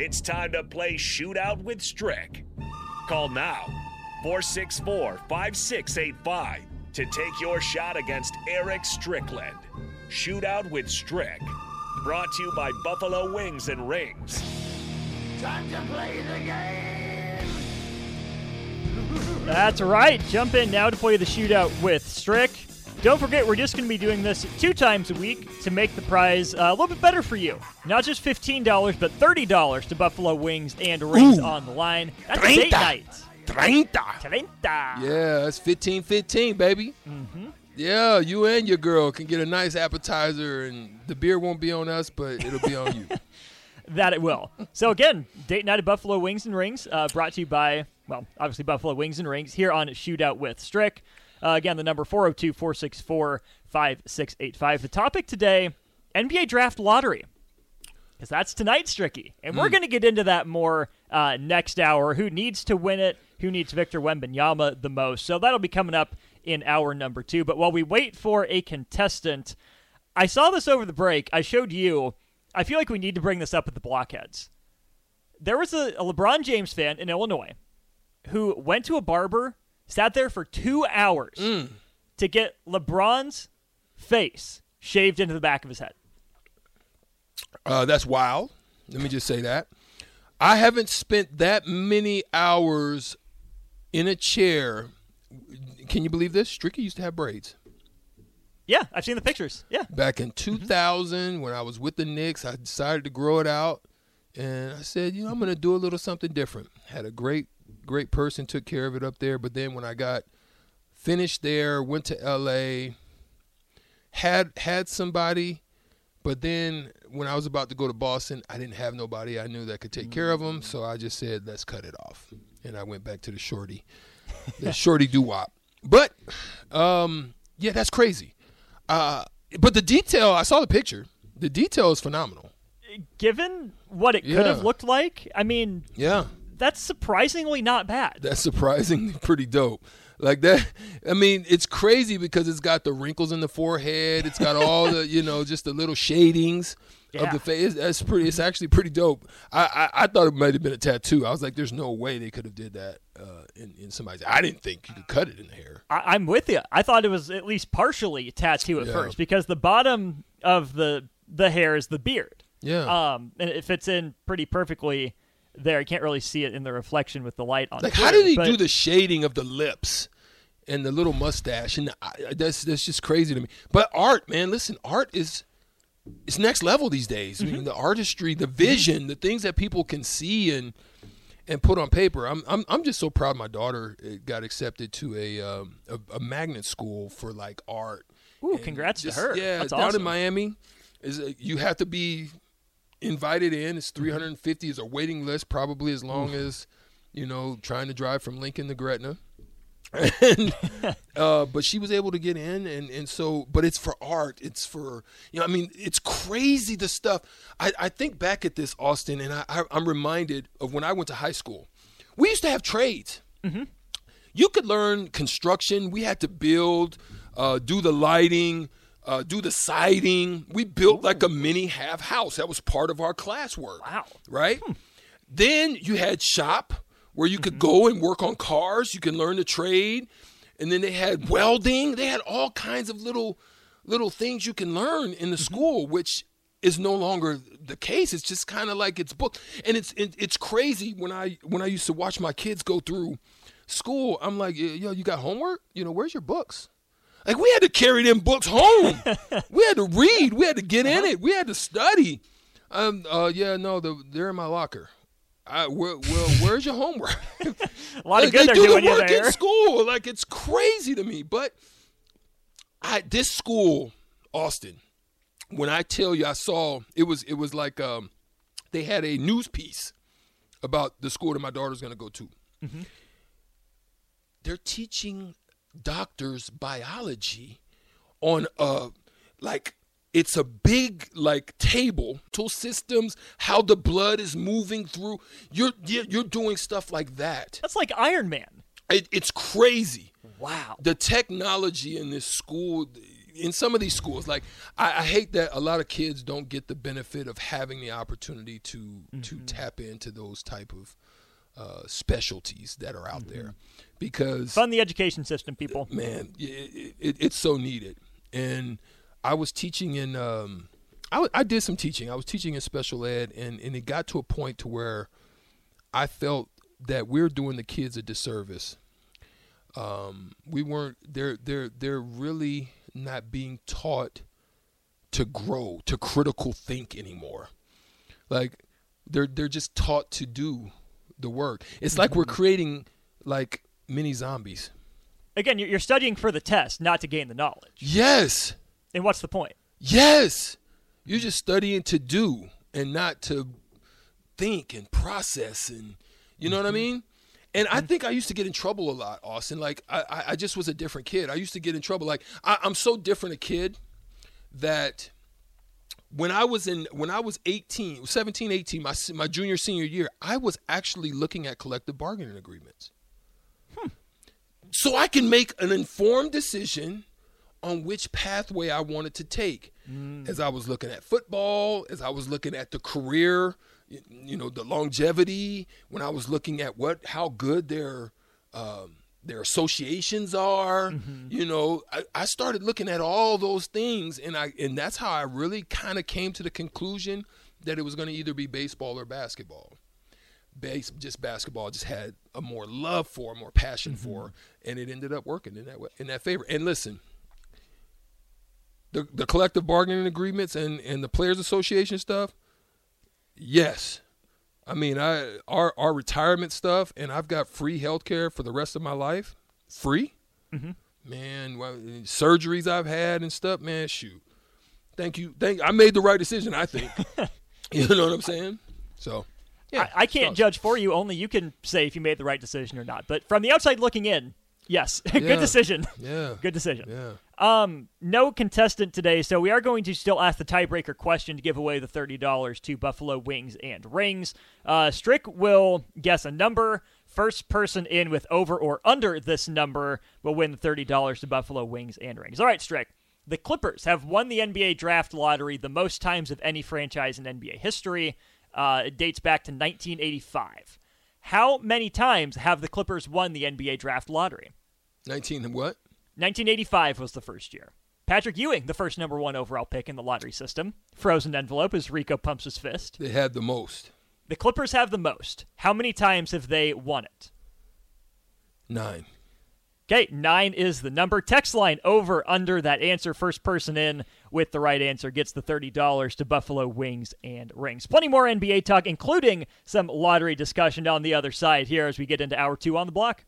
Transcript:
It's time to play Shootout with Strick. Call now 464 5685 to take your shot against Eric Strickland. Shootout with Strick. Brought to you by Buffalo Wings and Rings. Time to play the game. That's right. Jump in now to play the shootout with Strick. Don't forget, we're just going to be doing this two times a week to make the prize uh, a little bit better for you. Not just $15, but $30 to Buffalo Wings and Rings Ooh. on the line. That's date Treinta. night. Treinta. Treinta. Yeah, it's 15 15, baby. Mm-hmm. Yeah, you and your girl can get a nice appetizer, and the beer won't be on us, but it'll be on you. That it will. So again, date night at Buffalo Wings and Rings, uh, brought to you by, well, obviously Buffalo Wings and Rings here on Shootout with Strick. Uh, again, the number 402-464-5685. The topic today, NBA Draft Lottery. Because that's tonight, Stricky. And we're going to get into that more uh, next hour. Who needs to win it? Who needs Victor Wembanyama the most? So that'll be coming up in hour number two. But while we wait for a contestant, I saw this over the break. I showed you. I feel like we need to bring this up with the blockheads. There was a, a LeBron James fan in Illinois who went to a barber, sat there for two hours to get LeBron's face shaved into the back of his head. Uh, that's wild. Let me just say that. I haven't spent that many hours in a chair. Can you believe this? Stricky used to have braids. Yeah, I've seen the pictures. Yeah. Back in 2000, when I was with the Knicks, I decided to grow it out. And I said, you know, I'm going to do a little something different. Had a great, great person, took care of it up there. But then when I got finished there, went to LA, had had somebody, but then when I was about to go to Boston, I didn't have nobody I knew that could take care of them. So I just said, let's cut it off. And I went back to the shorty, the shorty doo wop. But um, yeah, that's crazy. Uh, but the detail, I saw the picture. The detail is phenomenal. Given what it could Yeah. have looked like, I mean, Yeah, that's surprisingly not bad. that's surprisingly pretty dope. Like that, I mean, it's crazy because it's got the wrinkles in the forehead. It's got all the, you know, just the little shadings of the face. That's pretty. It's actually pretty dope. I, I, I thought it might have been a tattoo. I was like, there's no way they could have did that uh, in in somebody's. I didn't think you could cut it in the hair. I, I'm with you. I thought it was at least partially tattoo at Yeah. first because the bottom of the the hair is the beard. Yeah. Um, and it fits in pretty perfectly there. You can't really see it in the reflection with the light on. Like, how did he but do the shading of the lips and the little mustache? And I, that's that's just crazy to me. But art, man, listen, art is it's next level these days. I Mm-hmm. mean, the artistry, the vision, the things that people can see and and put on paper. I'm I'm I'm just so proud. My daughter uh, got accepted to a um, a, a magnet school for like art. Ooh, And congrats just- to her. Yeah, That's down awesome. in Miami, is uh, you have to be invited in. It's 350 is a waiting list, probably as long as you know trying to drive from Lincoln to Gretna. and, uh, but she was able to get in, and and so, but it's for art. It's for you know, I mean, it's crazy the stuff. I, I think back at this Austin, and I, I I'm reminded of when I went to high school. We used to have trades you could learn construction. We had to build, uh, do the lighting, uh, do the siding. We built like a mini half house. That was part of our classwork. Wow. Right? Hmm. Then you had shop where you could mm-hmm. go and work on cars. You can learn the trade. And then they had welding. They had all kinds of little little things you can learn in the mm-hmm. school, which is no longer the case. It's just kind of like it's booked, and it's it, it's crazy when I when I used to watch my kids go through school. I'm like, yo, you got homework? You know, where's your books? Like we had to carry them books home. we had to read. We had to get in it. We had to study. Um. Uh. Yeah. No. The, they're in my locker. I, where, well, where's your homework? A lot of good they they're do doing the work there. in school. Like it's crazy to me. But I this school, Austin, when I tell you I saw it was it was like um they had a news piece about the school that my daughter's gonna go to. Mm-hmm. They're teaching doctors biology on a like it's a big like table tool systems how the blood is moving through you're you're you're doing stuff like that That's like Iron Man. it, it's crazy Wow. the technology in this school in some of these schools, like I, I hate that a lot of kids don't get the benefit of having the opportunity to to mm-hmm. tap into those type of uh, specialties that are out there, because Fund the education system, people. man, it, it, it's so needed. And I was teaching in, um, I did some teaching. I was teaching in special ed, and, and it got to a point to where I felt that we're doing the kids a disservice. Um, we weren't. They're they're they're really not being taught to grow, to critical think anymore. Like they're they're just taught to do the work. It's like we're mm-hmm. creating like mini zombies. Again, you're you're studying for the test, not to gain the knowledge. Yes. And what's the point? Yes. You're just studying to do and not to think and process and you know what I mm-hmm. mean? And I mm-hmm. think I used to get in trouble a lot, Austin. Like I, I- I just was a different kid. I used to get in trouble. Like I, I'm so different a kid that when I was in when I was 18, 17, 18, my my junior senior year, I was actually looking at collective bargaining agreements. So I can make an informed decision on which pathway I wanted to take. As I was looking at football, as I was looking at the career, you know, the longevity, when I was looking at what how good their um, their associations are, mm-hmm. you know, I, I started looking at all those things, and I and that's how I really kind of came to the conclusion that it was going to either be baseball or basketball. Base, just basketball, just had a more love for, more passion mm-hmm. for, and it ended up working in that way, in that favor. And listen, the the collective bargaining agreements and and the players association stuff yes i mean i our our retirement stuff and i've got free health care for the rest of my life free mm-hmm. man well, surgeries i've had and stuff man shoot thank you thank i made the right decision i think you know what i'm saying so yeah I, I can't judge for you. Only you can say if you made the right decision or not. But from the outside looking in, yes, good Yeah. decision. yeah Good decision. yeah Um, no contestant today, so we are going to still ask the tiebreaker question to give away the thirty dollars to Buffalo Wings and Rings. Uh, Strick will guess a number. First person in with over or under this number will win the thirty dollars to Buffalo Wings and Rings. All right, Strick. The Clippers have won the NBA draft lottery the most times of any franchise in NBA history. Uh, it dates back to 1985. How many times have the Clippers won the NBA draft lottery? 19 and what 1985 was the first year. Patrick Ewing, the first number one overall pick in the lottery system. Frozen envelope as Rico pumps his fist. they had the most The Clippers have the most. How many times have they won it? nine Okay, nine is the number. Text line over under that answer. First person in with the right answer gets the $30 to Buffalo Wings and Rings. Plenty more NBA talk, including some lottery discussion on the other side here as we get into hour two on the block.